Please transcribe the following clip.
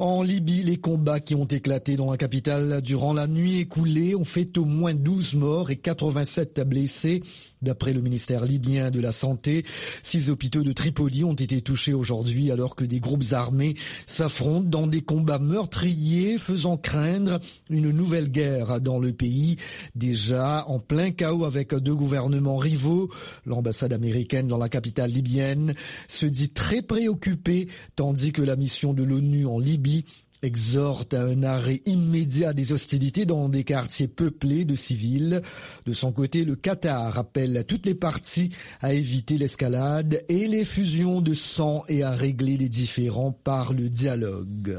En Libye, les combats qui ont éclaté dans la capitale durant la nuit écoulée ont fait au moins 12 morts et 87 blessés. D'après le ministère libyen de la Santé, six hôpitaux de Tripoli ont été touchés aujourd'hui alors que des groupes armés s'affrontent dans des combats meurtriers faisant craindre une nouvelle guerre dans le pays, déjà en plein chaos avec deux gouvernements rivaux. L'ambassade américaine dans la capitale libyenne se dit très préoccupée tandis que la mission de l'ONU en Libye exhorte à un arrêt immédiat des hostilités dans des quartiers peuplés de civils. De son côté, le Qatar appelle toutes les parties à éviter l'escalade et les fusions de sang et à régler les différends par le dialogue.